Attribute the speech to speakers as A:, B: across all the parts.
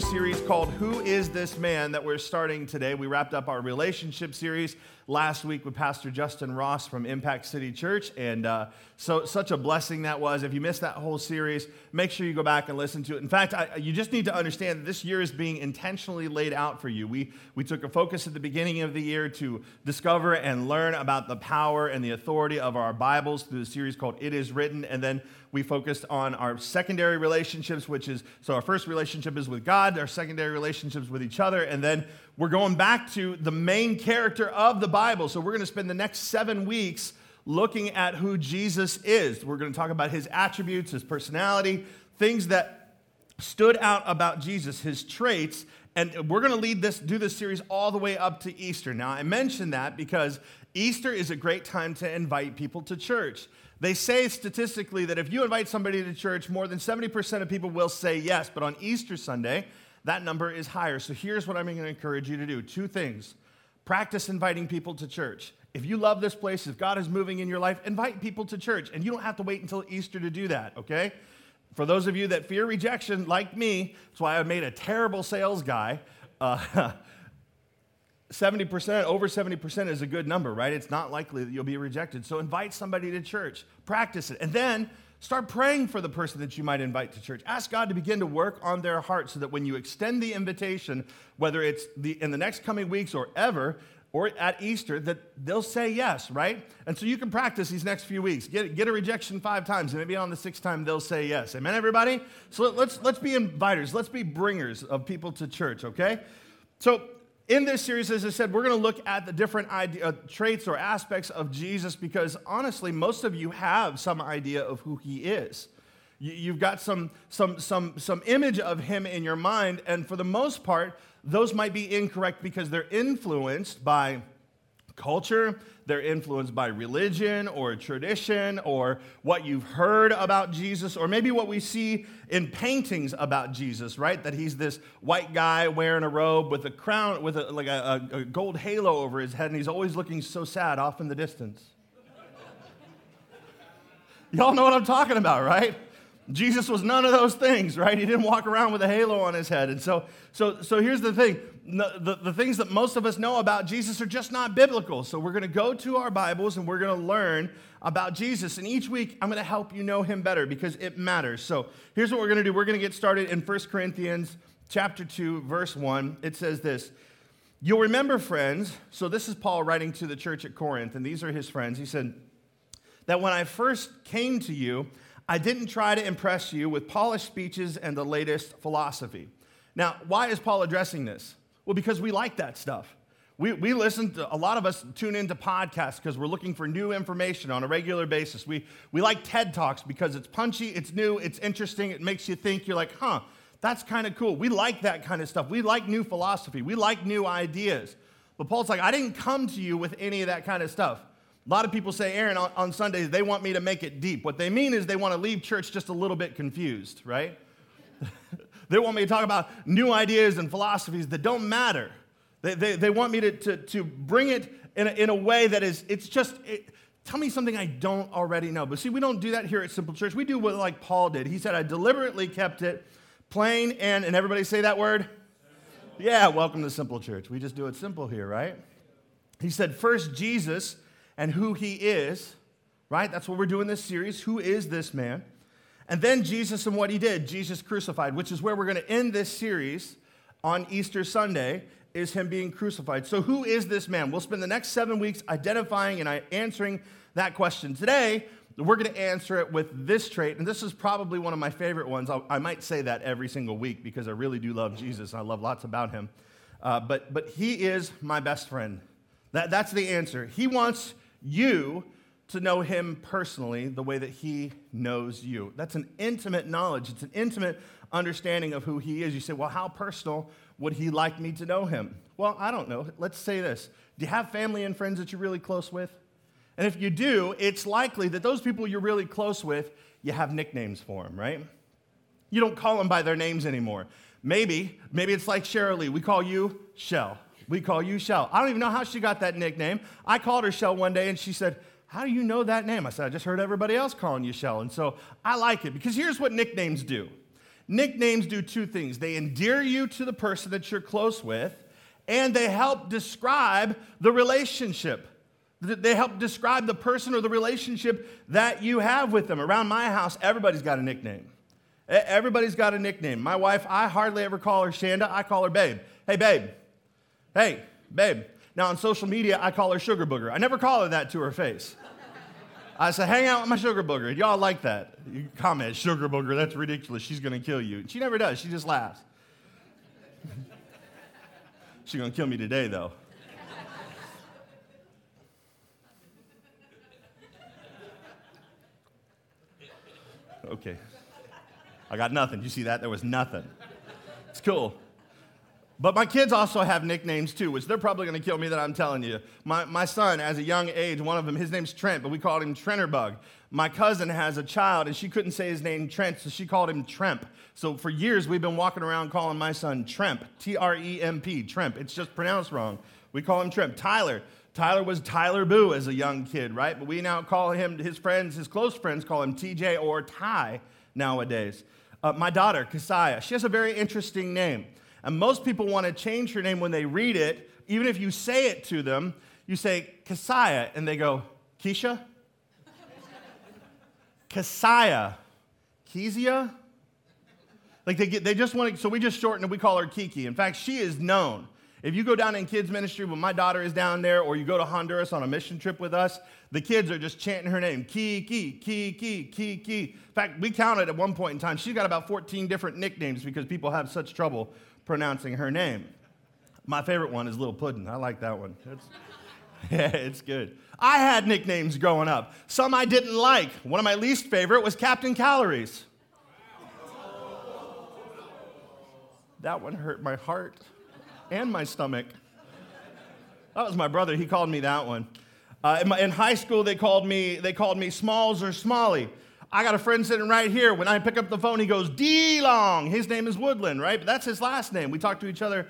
A: series called Who is This Man that we're starting today. We wrapped up our relationship series last week with Pastor Justin Ross from Impact City Church. And uh, so, such a blessing that was. If you missed that whole series, make sure you go back and listen to it. In fact, I, you just need to understand that this year is being intentionally laid out for you. We, we took a focus at the beginning of the year to discover and learn about the power and the authority of our Bibles through the series called It Is Written. And then we focused on our secondary relationships, which is so our first relationship is with God, our secondary relationships with each other, and then we're going back to the main character of the Bible. So we're going to spend the next seven weeks looking at who Jesus is. We're going to talk about his attributes, his personality, things that stood out about Jesus, his traits. And we're going to lead this, do this series all the way up to Easter. Now, I mention that because Easter is a great time to invite people to church. They say statistically that if you invite somebody to church, more than 70% of people will say yes. But on Easter Sunday, that number is higher. So here's what I'm going to encourage you to do two things practice inviting people to church. If you love this place, if God is moving in your life, invite people to church. And you don't have to wait until Easter to do that, okay? For those of you that fear rejection, like me, that's why I made a terrible sales guy. Uh, 70%, over 70% is a good number, right? It's not likely that you'll be rejected. So invite somebody to church, practice it. And then Start praying for the person that you might invite to church. Ask God to begin to work on their heart so that when you extend the invitation, whether it's the, in the next coming weeks or ever, or at Easter, that they'll say yes, right? And so you can practice these next few weeks. Get, get a rejection five times, and maybe on the sixth time they'll say yes. Amen, everybody? So let, let's, let's be inviters. Let's be bringers of people to church, okay? So in this series, as I said, we're going to look at the different idea, uh, traits or aspects of Jesus because honestly, most of you have some idea of who he is. You, you've got some, some, some, some image of him in your mind, and for the most part, those might be incorrect because they're influenced by culture, they're influenced by religion or tradition or what you've heard about Jesus, or maybe what we see in paintings about Jesus, right? That he's this white guy wearing a robe with a crown, with a, like a, a gold halo over his head, and he's always looking so sad off in the distance. Y'all know what I'm talking about, right? Jesus was none of those things, right? He didn't walk around with a halo on his head. And so, so, so here's the thing the, the, things that most of us know about Jesus are just not biblical. So we're going to go to our Bibles and we're going to learn about Jesus. And each week, I'm going to help you know him better because it matters. So here's what we're going to do we're going to get started in 1 Corinthians chapter 2, verse 1. It says this. You'll remember, friends, so this is Paul writing to the church at Corinth, and these are his friends. He said, That when I first came to you, I didn't try to impress you with polished speeches and the latest philosophy. Now, why is Paul addressing this? Well, because we like that stuff. We, we listen to, a lot of us tune into podcasts because we're looking for new information on a regular basis. We, we like TED Talks because it's punchy, it's new, it's interesting, it makes you think. You're like, huh, that's kind of cool. We like that kind of stuff. We like new philosophy, we like new ideas. But Paul's like, I didn't come to you with any of that kind of stuff. A lot of people say, Aaron, on, on Sundays, they want me to make it deep. What they mean is they want to leave church just a little bit confused, right? they want me to talk about new ideas and philosophies that don't matter. They, they, they want me to, to, to bring it in a, in a way that is, it's just, it, tell me something I don't already know. But see, we don't do that here at Simple Church. We do what like Paul did. He said, I deliberately kept it plain and, and everybody say that word? Yeah, welcome to Simple Church. We just do it simple here, right? He said, first Jesus and who he is, right? That's what we're doing this series. Who is this man? And then Jesus and what he did, Jesus crucified, which is where we're going to end this series on Easter Sunday, is him being crucified. So, who is this man? We'll spend the next seven weeks identifying and answering that question. Today, we're going to answer it with this trait, and this is probably one of my favorite ones. I'll, i might say that every single week because I really do love Jesus. I love lots about him. Uh, but, but he is my best friend. That, that's the answer. He wants you to know him personally the way that he knows you. That's an intimate knowledge, it's an intimate understanding of who he is. You say, well, how personal would he like me to know him? Well, I don't know. Let's say this Do you have family and friends that you're really close with? And if you do, it's likely that those people you're really close with, you have nicknames for them, right? You don't call them by their names anymore. Maybe, maybe it's like Lee. We call you Shell. We call you Shell. I don't even know how she got that nickname. I called her Shell one day and she said, How do you know that name? I said, I just heard everybody else calling you Shell. And so I like it because here's what nicknames do nicknames do two things they endear you to the person that you're close with, and they help describe the relationship. They help describe the person or the relationship that you have with them. Around my house, everybody's got a nickname. Everybody's got a nickname. My wife, I hardly ever call her Shanda, I call her Babe. Hey, Babe. Hey, Babe. Now, on social media, I call her Sugar Booger. I never call her that to her face. I say, hang out with my sugar booger. Y'all like that. You comment, sugar booger, that's ridiculous. She's going to kill you. She never does. She just laughs. She's going to kill me today, though. Okay. I got nothing. You see that? There was nothing. It's cool. But my kids also have nicknames too, which they're probably to kill me that I'm telling you. My, my son, as a young age, one of them, his name's Trent, but we called him Trenterbug. My cousin has a child, and she couldn't say his name Trent, so she called him Tremp. So for years, we've been walking around calling my son Tremp, T R E M P, Tremp. It's just pronounced wrong. We call him Tremp. Tyler, Tyler was Tyler Boo as a young kid, right? But we now call him, his friends, his close friends call him TJ or Ty nowadays. Uh, my daughter, Kasaya, she has a very interesting name. And most people want to change her name when they read it. Even if you say it to them, you say Kasaya, and they go, Keisha? Kasaya. Kezia? Like they, get, they just want to, so we just shorten it, we call her Kiki. In fact, she is known. If you go down in kids' ministry when my daughter is down there, or you go to Honduras on a mission trip with us, the kids are just chanting her name Kiki, Kiki, Kiki. In fact, we counted at one point in time, she's got about 14 different nicknames because people have such trouble pronouncing her name. My favorite one is Little Puddin'. I like that one. It's, yeah, it's good. I had nicknames growing up. Some I didn't like. One of my least favorite was Captain Calories. That one hurt my heart and my stomach. That was my brother. He called me that one. Uh, in, my, in, high school, they called me they called me Smalls or Smalley. I got a friend sitting right here. When I pick up the phone, he goes, D Long. His name is Woodland, right? But that's his last name. We talk to each other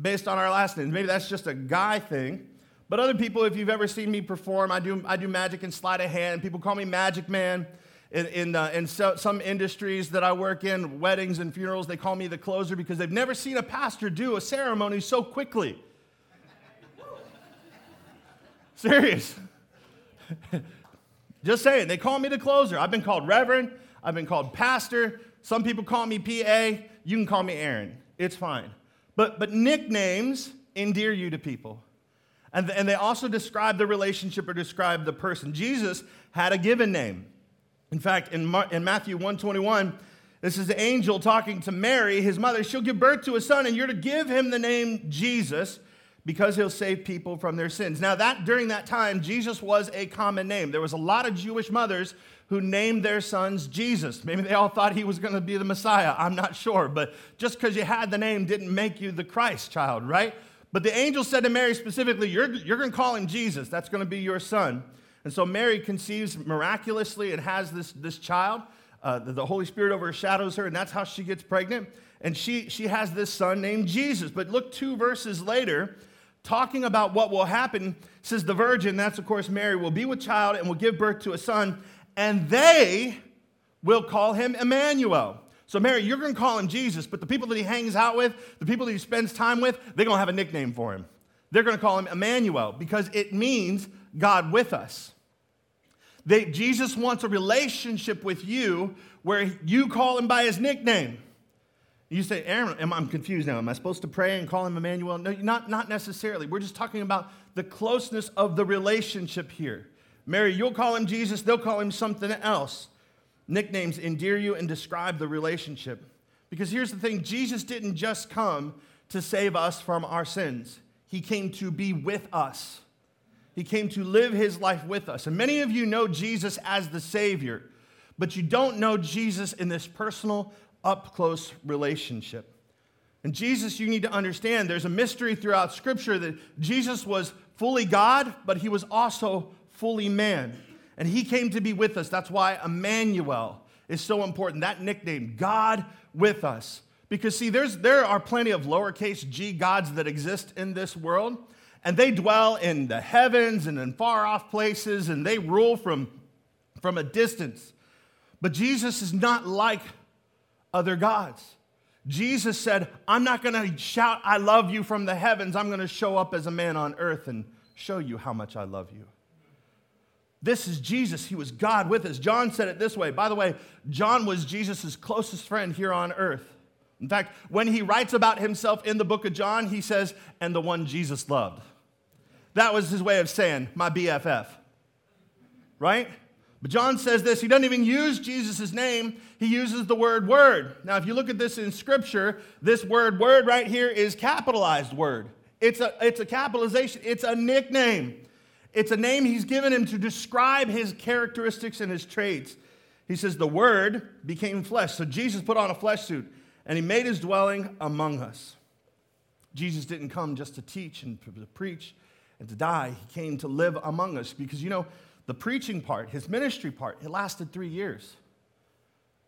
A: based on our last names. Maybe that's just a guy thing. But other people, if you've ever seen me perform, I do, I do magic and sleight of hand. People call me Magic Man. In, in, uh, in so, some industries that I work in, weddings and funerals, they call me the closer because they've never seen a pastor do a ceremony so quickly. Serious. Just saying, they call me the closer. I've been called Reverend, I've been called Pastor. Some people call me PA. You can call me Aaron. It's fine. But, but nicknames endear you to people. And, and they also describe the relationship or describe the person. Jesus had a given name. In fact, in, Mar- in Matthew 121, this is the angel talking to Mary, his mother. She'll give birth to a son, and you're to give him the name Jesus because he'll save people from their sins. Now, that during that time, Jesus was a common name. There was a lot of Jewish mothers who named their sons Jesus. Maybe they all thought he was going to be the Messiah. I'm not sure. But just because you had the name didn't make you the Christ child, right? But the angel said to Mary specifically, You're, you're going to call him Jesus. That's going to be your son. And so Mary conceives miraculously and has this, this child. Uh, the, the Holy Spirit overshadows her, and that's how she gets pregnant. And she, she has this son named Jesus. But look two verses later, talking about what will happen, says the virgin, that's of course Mary, will be with child and will give birth to a son, and they will call him Emmanuel. So, Mary, you're going to call him Jesus, but the people that he hangs out with, the people that he spends time with, they're going to have a nickname for him. They're going to call him Emmanuel because it means God with us. They, Jesus wants a relationship with you where you call him by his nickname. You say, Aaron, I'm confused now. Am I supposed to pray and call him Emmanuel? No, not, not necessarily. We're just talking about the closeness of the relationship here. Mary, you'll call him Jesus, they'll call him something else. Nicknames endear you and describe the relationship. Because here's the thing Jesus didn't just come to save us from our sins, He came to be with us. He came to live his life with us. And many of you know Jesus as the Savior, but you don't know Jesus in this personal, up close relationship. And Jesus, you need to understand, there's a mystery throughout Scripture that Jesus was fully God, but he was also fully man. And he came to be with us. That's why Emmanuel is so important. That nickname, God with us. Because, see, there's, there are plenty of lowercase g gods that exist in this world, and they dwell in the heavens and in far off places, and they rule from, from a distance. But Jesus is not like other gods. Jesus said, I'm not going to shout, I love you from the heavens. I'm going to show up as a man on earth and show you how much I love you. This is Jesus. He was God with us. John said it this way. By the way, John was Jesus' closest friend here on earth. In fact, when he writes about himself in the book of John, he says, and the one Jesus loved. That was his way of saying, my BFF. Right? But John says this he doesn't even use Jesus' name, he uses the word word. Now, if you look at this in scripture, this word word right here is capitalized word. It's a, it's a capitalization, it's a nickname. It's a name he's given him to describe his characteristics and his traits. He says, The Word became flesh. So Jesus put on a flesh suit and he made his dwelling among us. Jesus didn't come just to teach and to preach and to die, he came to live among us because, you know, the preaching part, his ministry part, it lasted three years.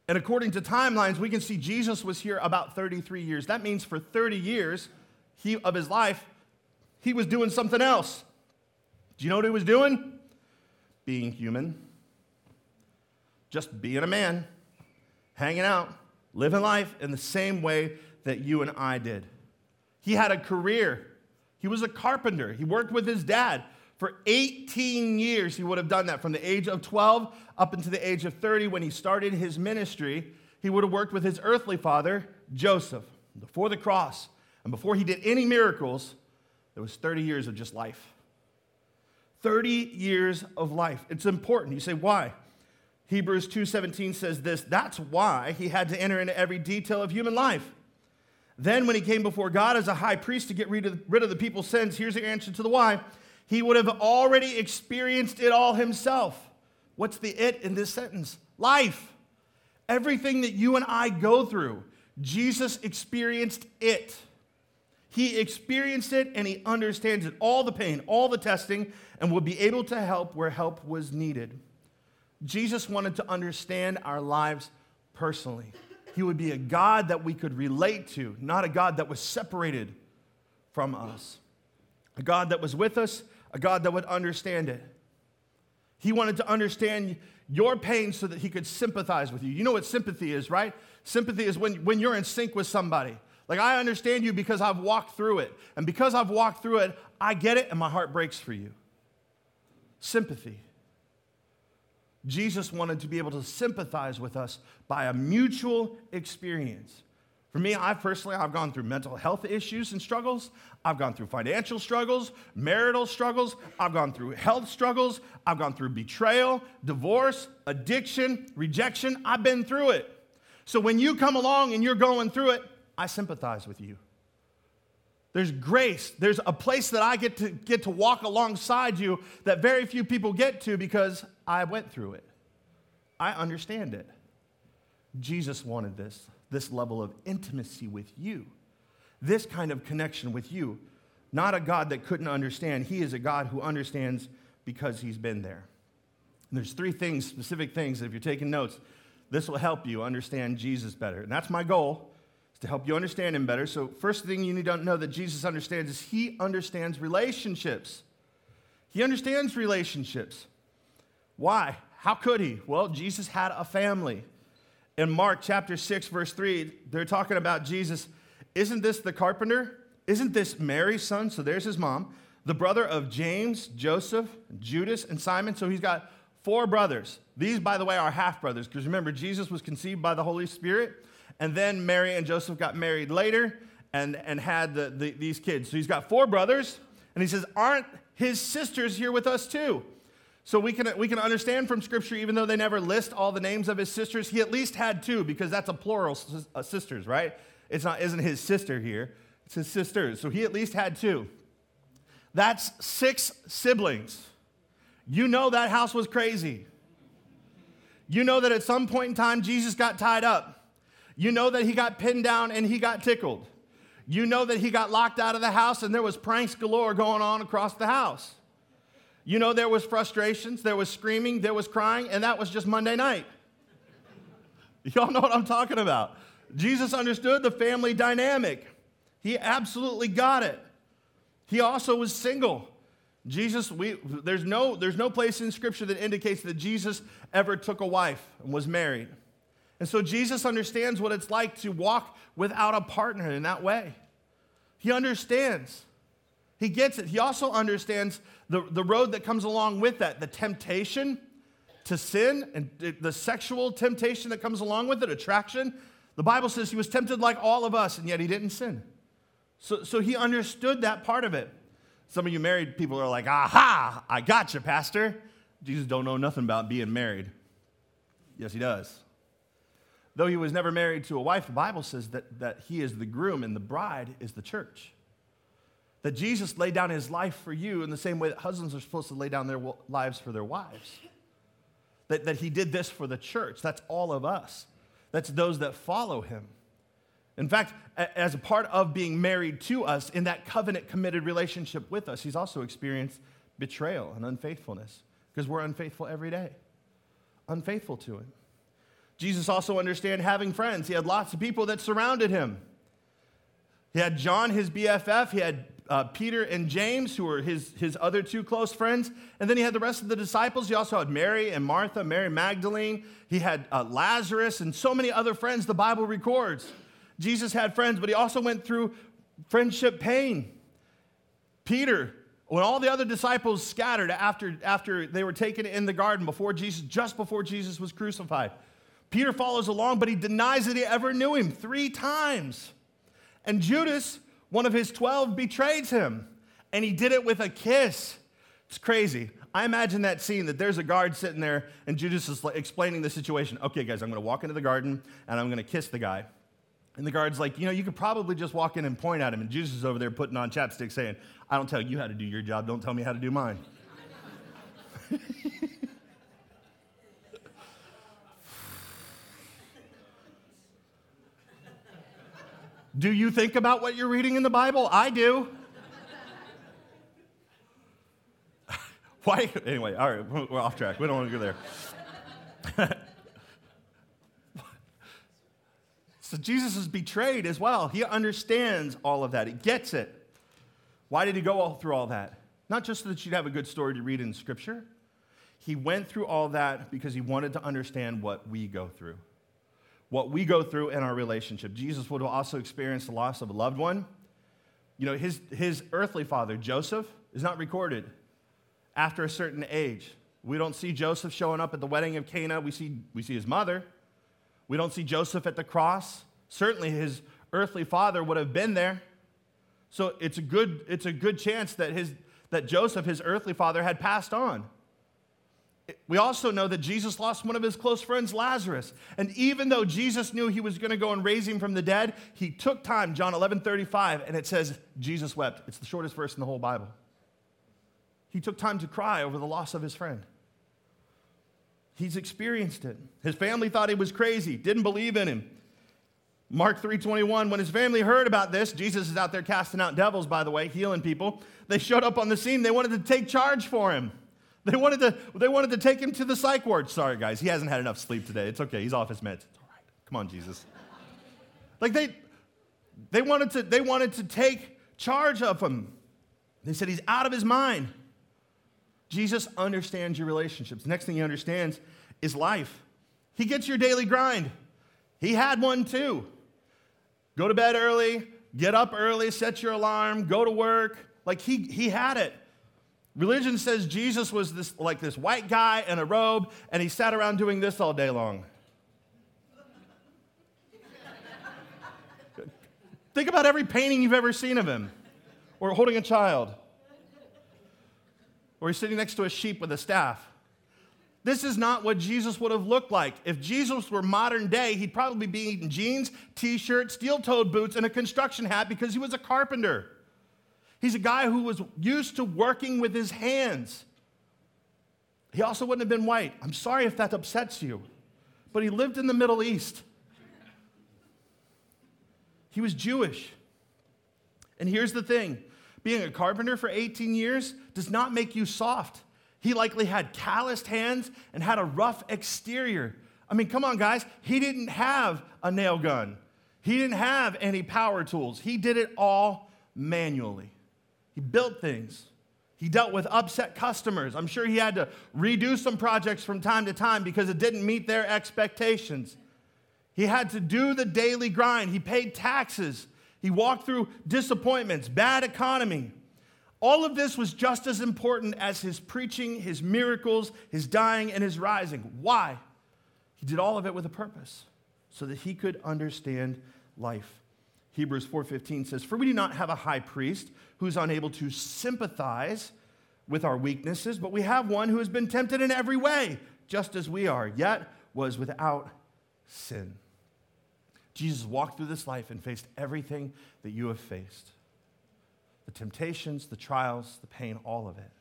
A: And according to timelines, we can see Jesus was here about 33 years. That means for 30 years he, of his life, he was doing something else. Do you know what he was doing? Being human, just being a man, hanging out, living life in the same way that you and I did. He had a career. He was a carpenter. He worked with his dad. For 18 years, he would have done that from the age of 12 up into the age of 30 when he started his ministry. He would have worked with his earthly father, Joseph, before the cross. And before he did any miracles, there was 30 years of just life. 30 years of life. It's important. You say, why? Hebrews 2:17 says this, that's why he had to enter into every detail of human life. Then when he came before God as a high priest to get rid of, rid of the people's sins, here's the answer to the why he would have already experienced it all himself. What's the it in this sentence? Life. Everything that you and I go through, Jesus experienced it. He experienced it and he understands it, all the pain, all the testing, and will be able to help where help was needed. Jesus wanted to understand our lives personally. He would be a God that we could relate to, not a God that was separated from us. A God that was with us a God that would understand it. He wanted to understand your pain so that he could sympathize with you. You know what sympathy is, right? Sympathy is when, when you're in sync with somebody. Like, I understand you because I've walked through it. And because I've walked through it, I get it and my heart breaks for you. Sympathy. Jesus wanted to be able to sympathize with us by a mutual experience. For me, I've personally, I've gone through mental health issues and struggles. I've gone through financial struggles, marital struggles. I've gone through health struggles. I've gone through betrayal, divorce, addiction, rejection. I've been through it. So when you come along and you're going through it, I sympathize with you. There's grace. There's a place that I get to get to walk alongside you that very few people get to because I went through it. I understand it. Jesus wanted this this level of intimacy with you, this kind of connection with you. Not a God that couldn't understand. He is a God who understands because he's been there. And there's three things, specific things, if you're taking notes, this will help you understand Jesus better. And that's my goal, is to help you understand him better. So, first thing you need to know that Jesus understands is he understands relationships. He understands relationships. Why? How could he? Well, Jesus had a family in Mark chapter 6, verse 3, they're talking about Jesus. Isn't this the carpenter? Isn't this Mary's son? So there's his mom, the brother of James, Joseph, Judas, and Simon. So he's got four brothers. These, by the way, are half brothers, because remember, Jesus was conceived by the Holy Spirit, and then Mary and Joseph got married later and, and had the, the, these kids. So he's got four brothers, and he says, Aren't his sisters here with us too? So we can, we can understand from Scripture, even though they never list all the names of his sisters, he at least had two because that's a plural uh, sisters, right? It's not, isn't his sister here, it's his sisters. So he at least had two. That's six siblings. You know that house was crazy. You know that at some point in time, Jesus got tied up. You know that he got pinned down and he got tickled. You know that he got locked out of the house and there was pranks galore going on across the house. You know there was frustrations, there was screaming, there was crying, and that was just Monday night. Y'all know what I'm talking about. Jesus understood the family dynamic. He absolutely got it. He also was single. Jesus, we, there's, no, there's no place in Scripture that indicates that Jesus ever took a wife and was married. And so Jesus understands what it's like to walk without a partner in that way. He understands. He gets it. He also understands the, the road that comes along with that the temptation to sin and the sexual temptation that comes along with it, attraction. The Bible says he was tempted like all of us, and yet he didn't sin. So, so he understood that part of it. Some of you married people are like, aha, I got you, Pastor. Jesus don't know nothing about being married. Yes, he does. Though he was never married to a wife, the Bible says that, that he is the groom and the bride is the church. That Jesus laid down his life for you in the same way that husbands are supposed to lay down their lives for their wives. That, that he did this for the church. That's all of us. That's those that follow him. In fact, as a part of being married to us in that covenant committed relationship with us, he's also experienced betrayal and unfaithfulness because we're unfaithful every day. Unfaithful to him. Jesus also understood having friends. He had lots of people that surrounded him. He had John, his BFF. He had uh, Peter and James, who were his, his other two close friends. And then he had the rest of the disciples. He also had Mary and Martha, Mary Magdalene. He had uh, Lazarus and so many other friends the Bible records. Jesus had friends, but he also went through friendship pain. Peter, when all the other disciples scattered after, after they were taken in the garden before Jesus, just before Jesus was crucified, Peter follows along, but he denies that he ever knew him three times. And Judas, one of his 12, betrays him. And he did it with a kiss. It's crazy. I imagine that scene that there's a guard sitting there and Judas is explaining the situation. Okay, guys, I'm going to walk into the garden and I'm going to kiss the guy. And the guard's like, you know, you could probably just walk in and point at him. And Jesus is over there putting on chapstick saying, I don't tell you how to do your job, don't tell me how to do mine. do you think about what you're reading in the Bible? I do. Why? Anyway, all right, we're off track. We don't want to go there. So Jesus is betrayed as well. He understands all of that, he gets it. Why did he go all through all that? Not just so that you'd have a good story to read in Scripture. He went through all that because he wanted to understand what we go through, what we go through in our relationship. Jesus would have also experienced the loss of a loved one. You know, his, his earthly father, Joseph, is not recorded after a certain age. We don't see Joseph showing up at the wedding of Cana. We see, we see his mother, we don't see Joseph at the cross. Certainly his earthly father would have been there. So it's a good, it's a good chance that, his, that Joseph, his earthly father, had passed on. We also know that Jesus lost one of his close friends, Lazarus. And even though Jesus knew he was going to go and raise him from the dead, he took time, John 11 35, and it says, Jesus wept. It's the shortest verse in the whole Bible. He took time to cry over the loss of his friend. He's experienced it. His family thought he was crazy, didn't believe in him. Mark 3:21 when his family heard about this, Jesus is out there casting out devils by the way, healing people. They showed up on the scene. They wanted to take charge for him. They wanted to they wanted to take him to the psych ward. Sorry guys, he hasn't had enough sleep today. It's okay. He's off his meds. It's all right. Come on, Jesus. like they they wanted to they wanted to take charge of him. They said he's out of his mind. Jesus understands your relationships. Next thing he understands is life. He gets your daily grind. He had one too. Go to bed early, get up early, set your alarm, go to work. Like he, he had it. Religion says Jesus was this, like this white guy in a robe, and he sat around doing this all day long. Think about every painting you've ever seen of him, or holding a child or he's sitting next to a sheep with a staff. This is not what Jesus would have looked like. If Jesus were modern day, he'd probably be eating jeans, t shirt, steel toed boots, and a construction hat because he was a carpenter. He's a guy who was used to working with his hands. He also wouldn't have been white. I'm sorry if that upsets you, but he lived in the Middle East. He was Jewish. And here's the thing being a carpenter for 18 years does not make you soft. He likely had calloused hands and had a rough exterior. I mean, come on, guys. He didn't have a nail gun, he didn't have any power tools. He did it all manually. He built things. He dealt with upset customers. I'm sure he had to redo some projects from time to time because it didn't meet their expectations. He had to do the daily grind. He paid taxes. He walked through disappointments, bad economy. All of this was just as important as his preaching, his miracles, his dying, and his rising. Why? He did all of it with a purpose so that he could understand life. Hebrews 4:15 says, "For we do not have a high priest who's unable to sympathize with our weaknesses, but we have one who has been tempted in every way, just as we are, yet was without sin." Jesus walked through this life and faced everything that you have faced the temptations, the trials, the pain, all of it.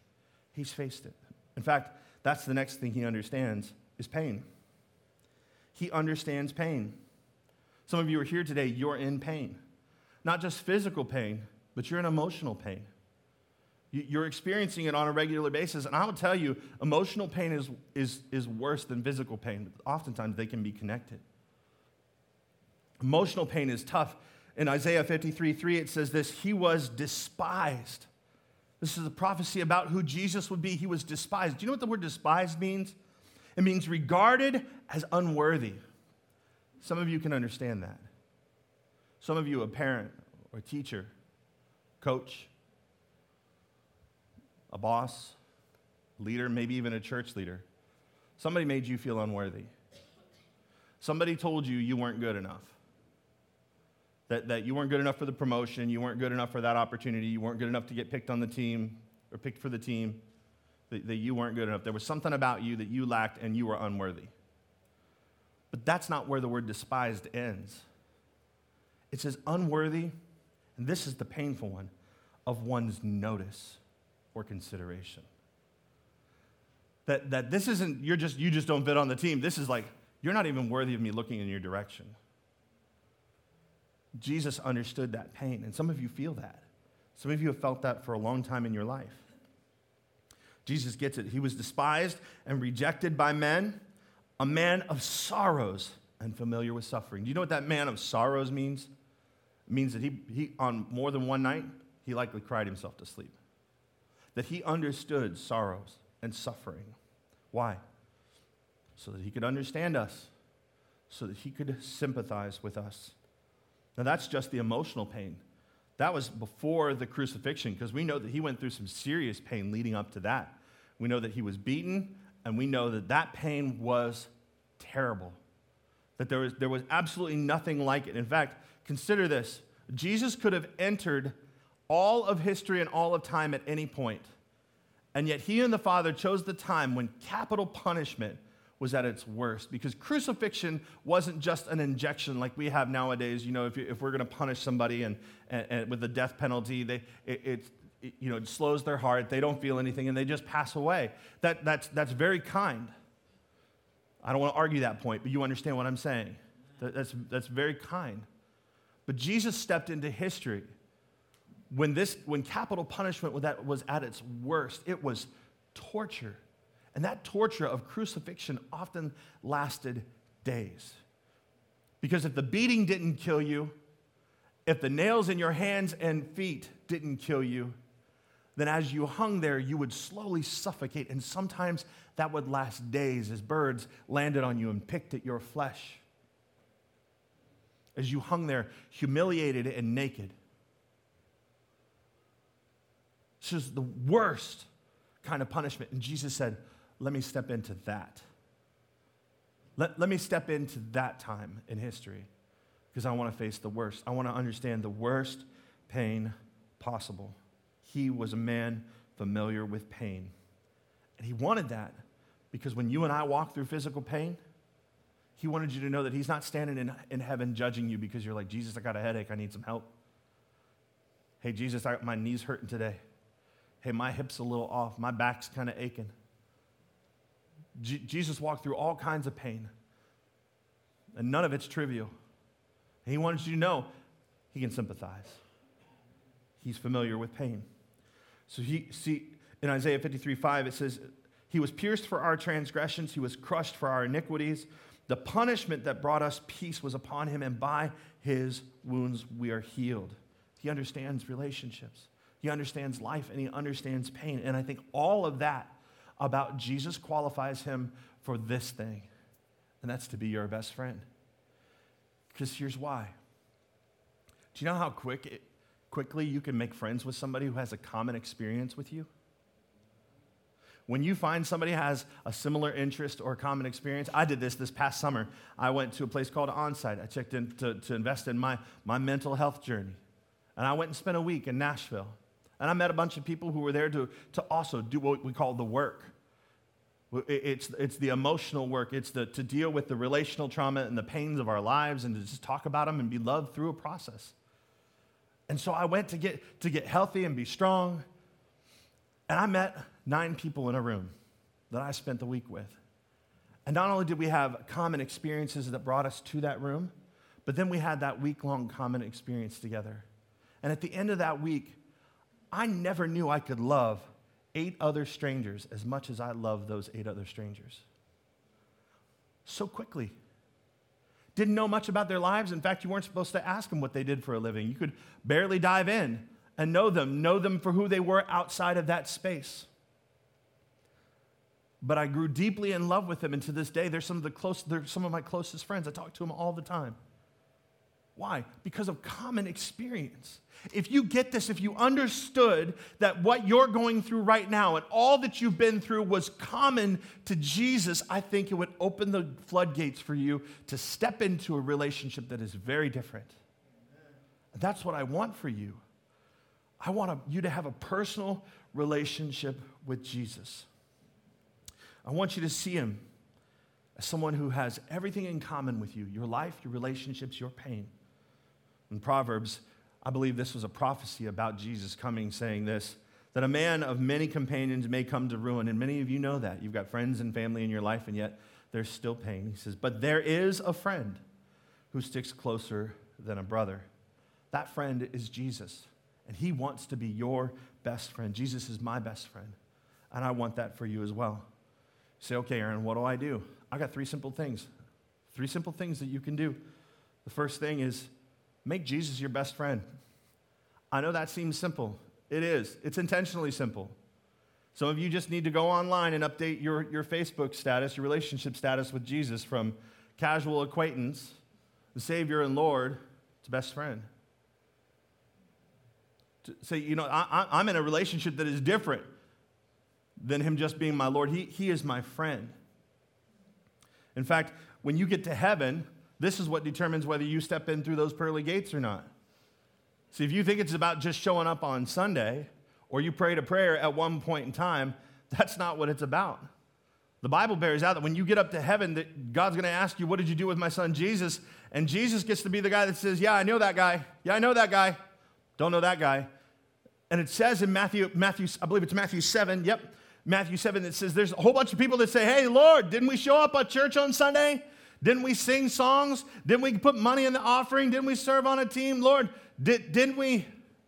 A: He's faced it. In fact, that's the next thing he understands is pain. He understands pain. Some of you are here today, you're in pain. Not just physical pain, but you're in emotional pain. You're experiencing it on a regular basis. And I will tell you, emotional pain is, is, is worse than physical pain. Oftentimes they can be connected. Emotional pain is tough. In Isaiah 53 3, it says this He was despised. This is a prophecy about who Jesus would be. He was despised. Do you know what the word despised means? It means regarded as unworthy. Some of you can understand that. Some of you, a parent or a teacher, coach, a boss, leader, maybe even a church leader. Somebody made you feel unworthy. Somebody told you you weren't good enough that, that you weren't good enough for the promotion, you weren't good enough for that opportunity, you weren't good enough to get picked on the team or picked for the team, that, that you weren't good enough. There was something about you that you lacked and you were unworthy. But that's not where the word despised ends. It says unworthy, and this is the painful one, of one's notice or consideration. That, that this isn't, you're just, you just don't fit on the team. This is like, you're not even worthy of me looking in your direction. Jesus understood that pain. And some of you feel that. Some of you have felt that for a long time in your life. Jesus gets it. He was despised and rejected by men, a man of sorrows and familiar with suffering. Do you know what that man of sorrows means? It means that he, he, on more than one night, he likely cried himself to sleep. That he understood sorrows and suffering. Why? So that he could understand us, so that he could sympathize with us. Now, that's just the emotional pain. That was before the crucifixion, because we know that he went through some serious pain leading up to that. We know that he was beaten, and we know that that pain was terrible. That there was, there was absolutely nothing like it. In fact, consider this Jesus could have entered all of history and all of time at any point, and yet he and the Father chose the time when capital punishment was at its worst because crucifixion wasn't just an injection like we have nowadays. You know, if, you, if we're going to punish somebody and, and, and, with the death penalty, they, it, it, it, you know, it slows their heart, they don't feel anything, and they just pass away. That, that's, that's very kind. I don't want to argue that point, but you understand what I'm saying. That's, that's very kind. But Jesus stepped into history when, this, when capital punishment was at its worst. It was torture and that torture of crucifixion often lasted days. Because if the beating didn't kill you, if the nails in your hands and feet didn't kill you, then as you hung there, you would slowly suffocate. And sometimes that would last days as birds landed on you and picked at your flesh. As you hung there, humiliated and naked. This is the worst kind of punishment. And Jesus said, let me step into that. Let, let me step into that time in history because I want to face the worst. I want to understand the worst pain possible. He was a man familiar with pain. And he wanted that because when you and I walk through physical pain, he wanted you to know that he's not standing in, in heaven judging you because you're like, Jesus, I got a headache, I need some help. Hey, Jesus, I, my knee's hurting today. Hey, my hip's a little off. My back's kind of aching. J- Jesus walked through all kinds of pain, and none of it's trivial. He wanted you to know he can sympathize. He's familiar with pain. So he see in Isaiah 53 5, it says, He was pierced for our transgressions, he was crushed for our iniquities. The punishment that brought us peace was upon him, and by his wounds we are healed. He understands relationships. He understands life and he understands pain. And I think all of that about Jesus qualifies him for this thing, and that's to be your best friend. Because here's why. Do you know how quick it, quickly you can make friends with somebody who has a common experience with you? When you find somebody has a similar interest or common experience, I did this this past summer. I went to a place called Onsite. I checked in to, to invest in my, my mental health journey. And I went and spent a week in Nashville. And I met a bunch of people who were there to, to also do what we call the work. It's, it's the emotional work, it's the, to deal with the relational trauma and the pains of our lives and to just talk about them and be loved through a process. And so I went to get, to get healthy and be strong. And I met nine people in a room that I spent the week with. And not only did we have common experiences that brought us to that room, but then we had that week long common experience together. And at the end of that week, I never knew I could love eight other strangers as much as I love those eight other strangers. So quickly. Didn't know much about their lives. In fact, you weren't supposed to ask them what they did for a living. You could barely dive in and know them, know them for who they were outside of that space. But I grew deeply in love with them, and to this day, they're some of, the close, they're some of my closest friends. I talk to them all the time. Why? Because of common experience. If you get this, if you understood that what you're going through right now and all that you've been through was common to Jesus, I think it would open the floodgates for you to step into a relationship that is very different. That's what I want for you. I want you to have a personal relationship with Jesus. I want you to see him as someone who has everything in common with you your life, your relationships, your pain. In Proverbs, I believe this was a prophecy about Jesus coming, saying this that a man of many companions may come to ruin. And many of you know that. You've got friends and family in your life, and yet there's still pain. He says, But there is a friend who sticks closer than a brother. That friend is Jesus, and he wants to be your best friend. Jesus is my best friend, and I want that for you as well. You say, okay, Aaron, what do I do? I got three simple things. Three simple things that you can do. The first thing is Make Jesus your best friend. I know that seems simple. It is. It's intentionally simple. Some of you just need to go online and update your, your Facebook status, your relationship status with Jesus from casual acquaintance, the Savior and Lord, to best friend. To say, you know, I, I'm in a relationship that is different than Him just being my Lord. He, he is my friend. In fact, when you get to heaven, this is what determines whether you step in through those pearly gates or not. See, if you think it's about just showing up on Sunday or you prayed a prayer at one point in time, that's not what it's about. The Bible bears out that when you get up to heaven, that God's going to ask you, "What did you do with my son Jesus?" And Jesus gets to be the guy that says, "Yeah, I know that guy. Yeah, I know that guy. Don't know that guy." And it says in Matthew, Matthew, I believe it's Matthew seven. Yep, Matthew seven. That says there's a whole bunch of people that say, "Hey, Lord, didn't we show up at church on Sunday?" Didn't we sing songs? Didn't we put money in the offering? Didn't we serve on a team? Lord, did, didn't we?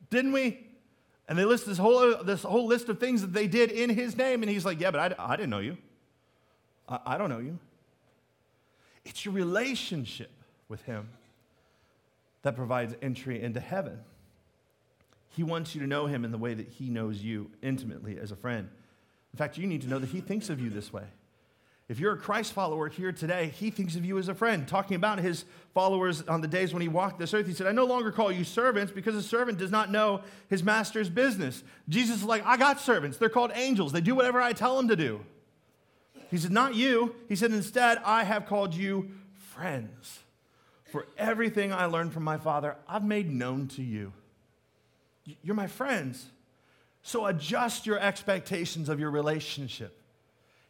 A: Didn't we? And they list this whole, this whole list of things that they did in his name. And he's like, Yeah, but I, I didn't know you. I, I don't know you. It's your relationship with him that provides entry into heaven. He wants you to know him in the way that he knows you intimately as a friend. In fact, you need to know that he thinks of you this way. If you're a Christ follower here today, he thinks of you as a friend. Talking about his followers on the days when he walked this earth, he said, I no longer call you servants because a servant does not know his master's business. Jesus is like, I got servants. They're called angels. They do whatever I tell them to do. He said, Not you. He said, Instead, I have called you friends. For everything I learned from my Father, I've made known to you. You're my friends. So adjust your expectations of your relationship.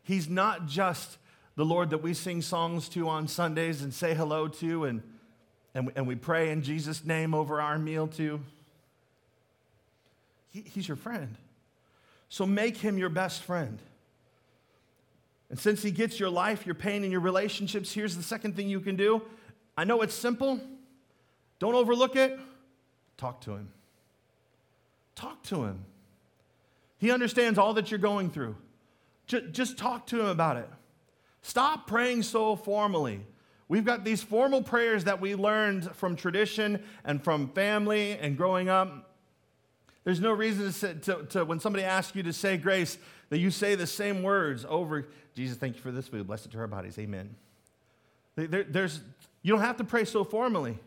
A: He's not just the Lord that we sing songs to on Sundays and say hello to and, and, and we pray in Jesus' name over our meal to. he, he's your friend. So make him your best friend. And since he gets your life, your pain, and your relationships, here's the second thing you can do. I know it's simple. Don't overlook it. Talk to him. Talk to him. He understands all that you're going through. Just, talk to him about it. Stop praying so formally. We've got these formal prayers that we learned from tradition and from family and growing up. There's no reason to, to, to, when somebody asks you to say grace that you say the same words over Jesus, thank you for this food. blessed to our bodies. Amen. There, there's, you don't have to pray so formally.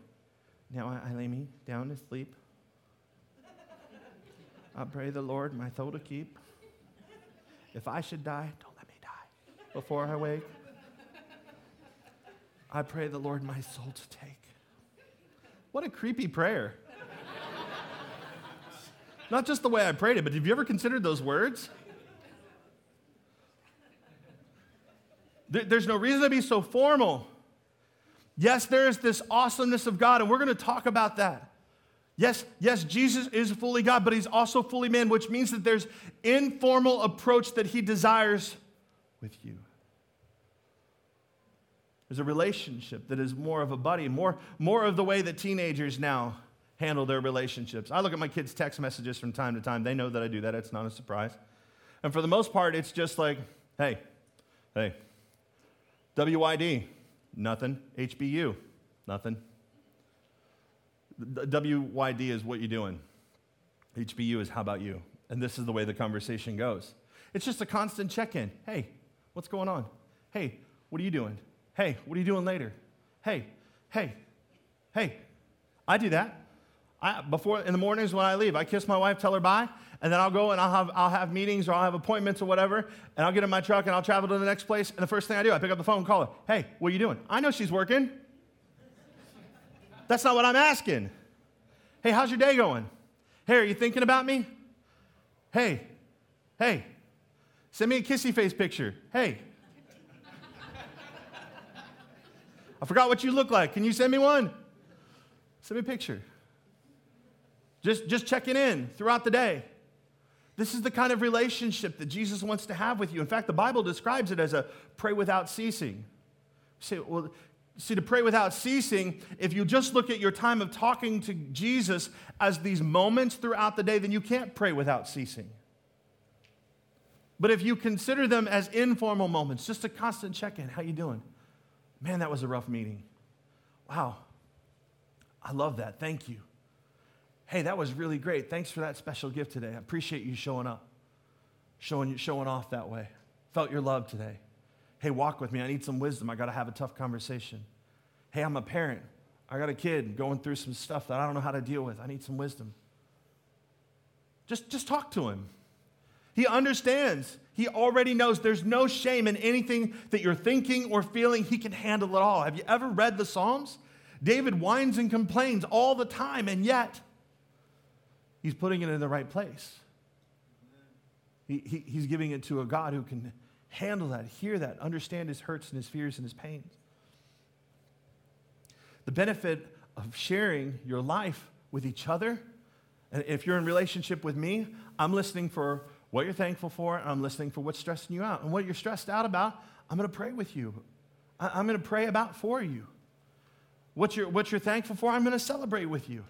A: Now I, I lay me down to sleep. I pray the Lord my soul to keep. If I should die, don't let me die before I wake. I pray the Lord my soul to take. What a creepy prayer. Not just the way I prayed it, but have you ever considered those words? There's no reason to be so formal. Yes, there is this awesomeness of God, and we're going to talk about that. Yes, yes, Jesus is fully God, but he's also fully man, which means that there's informal approach that he desires with you. There's a relationship that is more of a buddy, more, more of the way that teenagers now handle their relationships. I look at my kids' text messages from time to time. They know that I do that. It's not a surprise. And for the most part, it's just like, hey, hey, WYD, nothing. HBU, nothing. WYD is what you doing. HBU is how about you? And this is the way the conversation goes. It's just a constant check in. Hey, what's going on? Hey, what are you doing? Hey, what are you doing later? Hey, hey, hey. I do that. I, before in the mornings when I leave, I kiss my wife, tell her bye, and then I'll go and I'll have, I'll have meetings or I'll have appointments or whatever, and I'll get in my truck and I'll travel to the next place. And the first thing I do, I pick up the phone and call her. Hey, what are you doing? I know she's working. That's not what I'm asking. Hey, how's your day going? Hey, are you thinking about me? Hey, hey, send me a kissy face picture. Hey. I forgot what you look like. Can you send me one? Send me a picture. Just, just checking in throughout the day. This is the kind of relationship that Jesus wants to have with you. In fact, the Bible describes it as a pray without ceasing. You say, well, see, to pray without ceasing, if you just look at your time of talking to Jesus as these moments throughout the day, then you can't pray without ceasing. But if you consider them as informal moments, just a constant check-in, how you doing? Man, that was a rough meeting. Wow. I love that. Thank you. Hey, that was really great. Thanks for that special gift today. I appreciate you showing up, showing, showing off that way. Felt your love today. Hey, walk with me. I need some wisdom. I got to have a tough conversation. Hey, I'm a parent. I got a kid going through some stuff that I don't know how to deal with. I need some wisdom. Just, just talk to him. He understands. He already knows there's no shame in anything that you're thinking or feeling. He can handle it all. Have you ever read the Psalms? David whines and complains all the time, and yet He's putting it in the right place. He, he, he's giving it to a God who can handle that, hear that, understand his hurts and his fears and his pains. The benefit of sharing your life with each other, and if you're in relationship with me, I'm listening for what you're thankful for, and I'm listening for what's stressing you out. And what you're stressed out about, I'm going to pray with you. I'm going to pray about for you. What you're, what you're thankful for, I'm going to celebrate with you.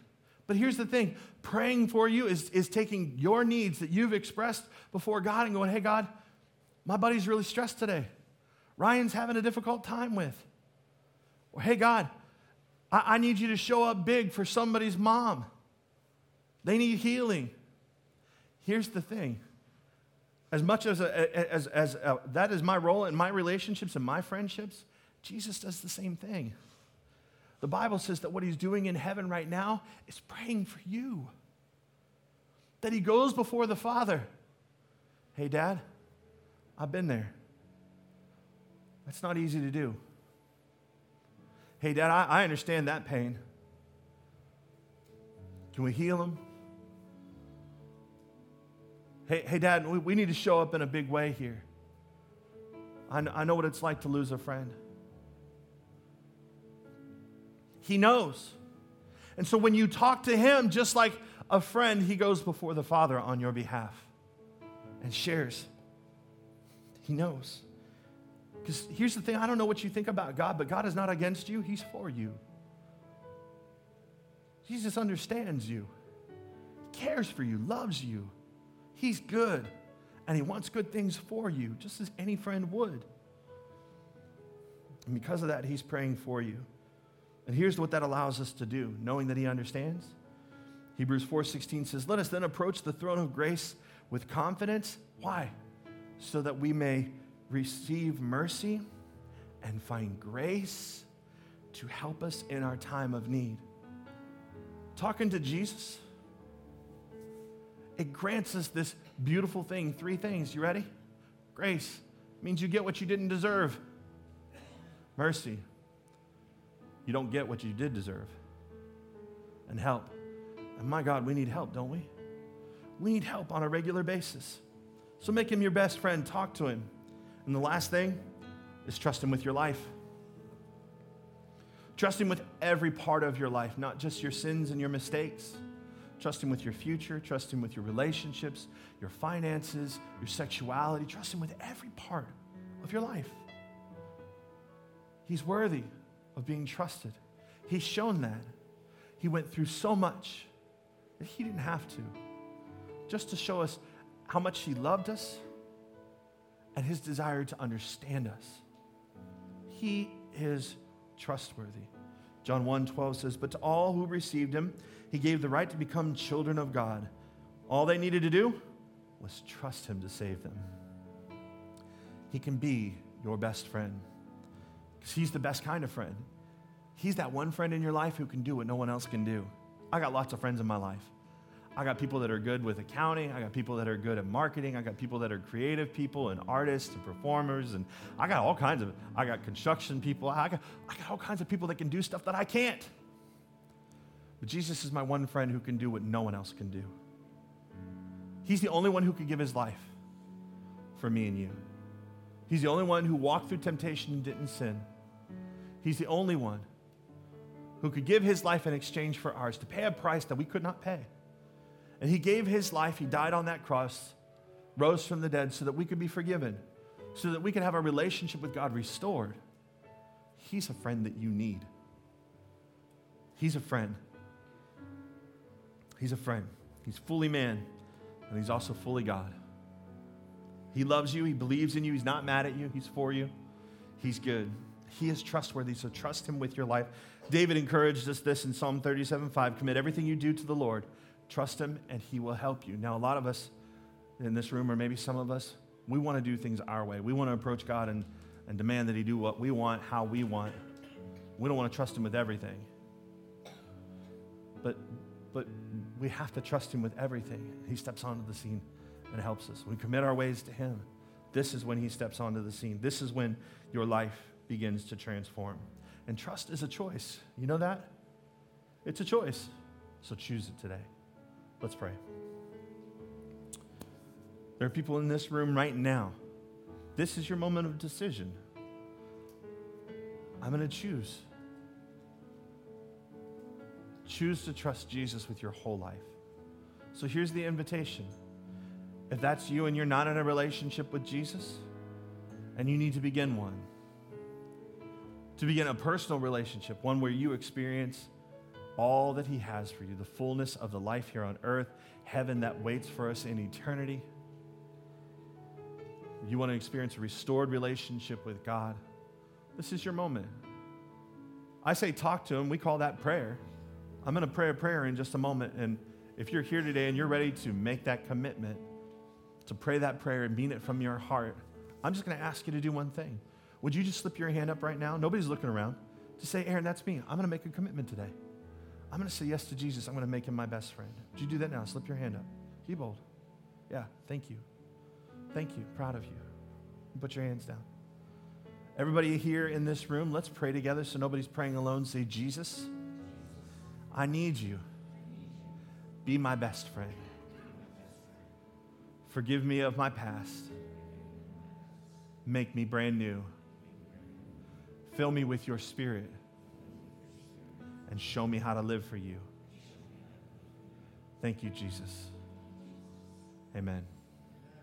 A: But here's the thing praying for you is, is taking your needs that you've expressed before God and going, hey, God, my buddy's really stressed today. Ryan's having a difficult time with. Or, hey, God, I, I need you to show up big for somebody's mom. They need healing. Here's the thing as much as, a, as, as a, that is my role in my relationships and my friendships, Jesus does the same thing. The Bible says that what he's doing in heaven right now is praying for you. That he goes before the Father. Hey, Dad, I've been there. That's not easy to do. Hey, Dad, I, I understand that pain. Can we heal him? Hey, hey Dad, we, we need to show up in a big way here. I, I know what it's like to lose a friend. He knows. And so when you talk to him, just like a friend, he goes before the Father on your behalf and shares. He knows. Because here's the thing I don't know what you think about God, but God is not against you, He's for you. Jesus understands you, cares for you, loves you. He's good, and He wants good things for you, just as any friend would. And because of that, He's praying for you. And here's what that allows us to do, knowing that He understands. Hebrews 4:16 says, "Let us then approach the throne of grace with confidence. Why? So that we may receive mercy and find grace to help us in our time of need." Talking to Jesus, it grants us this beautiful thing, three things. You ready? Grace means you get what you didn't deserve. Mercy, you don't get what you did deserve. And help and my God, we need help, don't we? We need help on a regular basis. So make him your best friend, talk to him. And the last thing is trust him with your life. Trust him with every part of your life, not just your sins and your mistakes. Trust him with your future. Trust him with your relationships, your finances, your sexuality. Trust him with every part of your life. He's worthy of being trusted. He's shown that. He went through so much that he didn't have to, just to show us how much he loved us and his desire to understand us. He is trustworthy. John 1 12 says, But to all who received him, he gave the right to become children of God. All they needed to do was trust him to save them. He can be your best friend because he's the best kind of friend. He's that one friend in your life who can do what no one else can do. I got lots of friends in my life. I got people that are good with accounting. I got people that are good at marketing. I got people that are creative people and artists and performers. And I got all kinds of, I got construction people. I got, I got all kinds of people that can do stuff that I can't. But Jesus is my one friend who can do what no one else can do. He's the only one who could give his life for me and you. He's the only one who walked through temptation and didn't sin. He's the only one who could give his life in exchange for ours to pay a price that we could not pay. And he gave his life, he died on that cross, rose from the dead so that we could be forgiven, so that we could have our relationship with God restored. He's a friend that you need. He's a friend. He's a friend. He's fully man, and he's also fully God. He loves you, he believes in you, he's not mad at you, he's for you, he's good. He is trustworthy, so trust him with your life. David encouraged us this in Psalm 37 5 commit everything you do to the Lord Trust Him, and He will help you. Now, a lot of us in this room, or maybe some of us, we want to do things our way. We want to approach God and, and demand that He do what we want, how we want. We don't want to trust Him with everything. But, but we have to trust Him with everything. He steps onto the scene and helps us. We commit our ways to Him. This is when He steps onto the scene. This is when your life begins to transform. And trust is a choice. You know that? It's a choice. So choose it today. Let's pray. There are people in this room right now. This is your moment of decision. I'm going to choose. Choose to trust Jesus with your whole life. So here's the invitation. If that's you and you're not in a relationship with Jesus, and you need to begin one, to begin a personal relationship, one where you experience all that He has for you, the fullness of the life here on earth, heaven that waits for us in eternity. You want to experience a restored relationship with God, this is your moment. I say talk to Him, we call that prayer. I'm going to pray a prayer in just a moment. And if you're here today and you're ready to make that commitment, to pray that prayer and mean it from your heart, I'm just going to ask you to do one thing. Would you just slip your hand up right now? Nobody's looking around. To say, Aaron, that's me. I'm going to make a commitment today. I'm going to say yes to Jesus. I'm going to make him my best friend. Would you do that now? Slip your hand up. Be bold. Yeah, thank you. Thank you. Proud of you. Put your hands down. Everybody here in this room, let's pray together so nobody's praying alone. Say, Jesus, I need you. Be my best friend. Forgive me of my past. Make me brand new. Fill me with your spirit and show me how to live for you. Thank you, Jesus. Amen.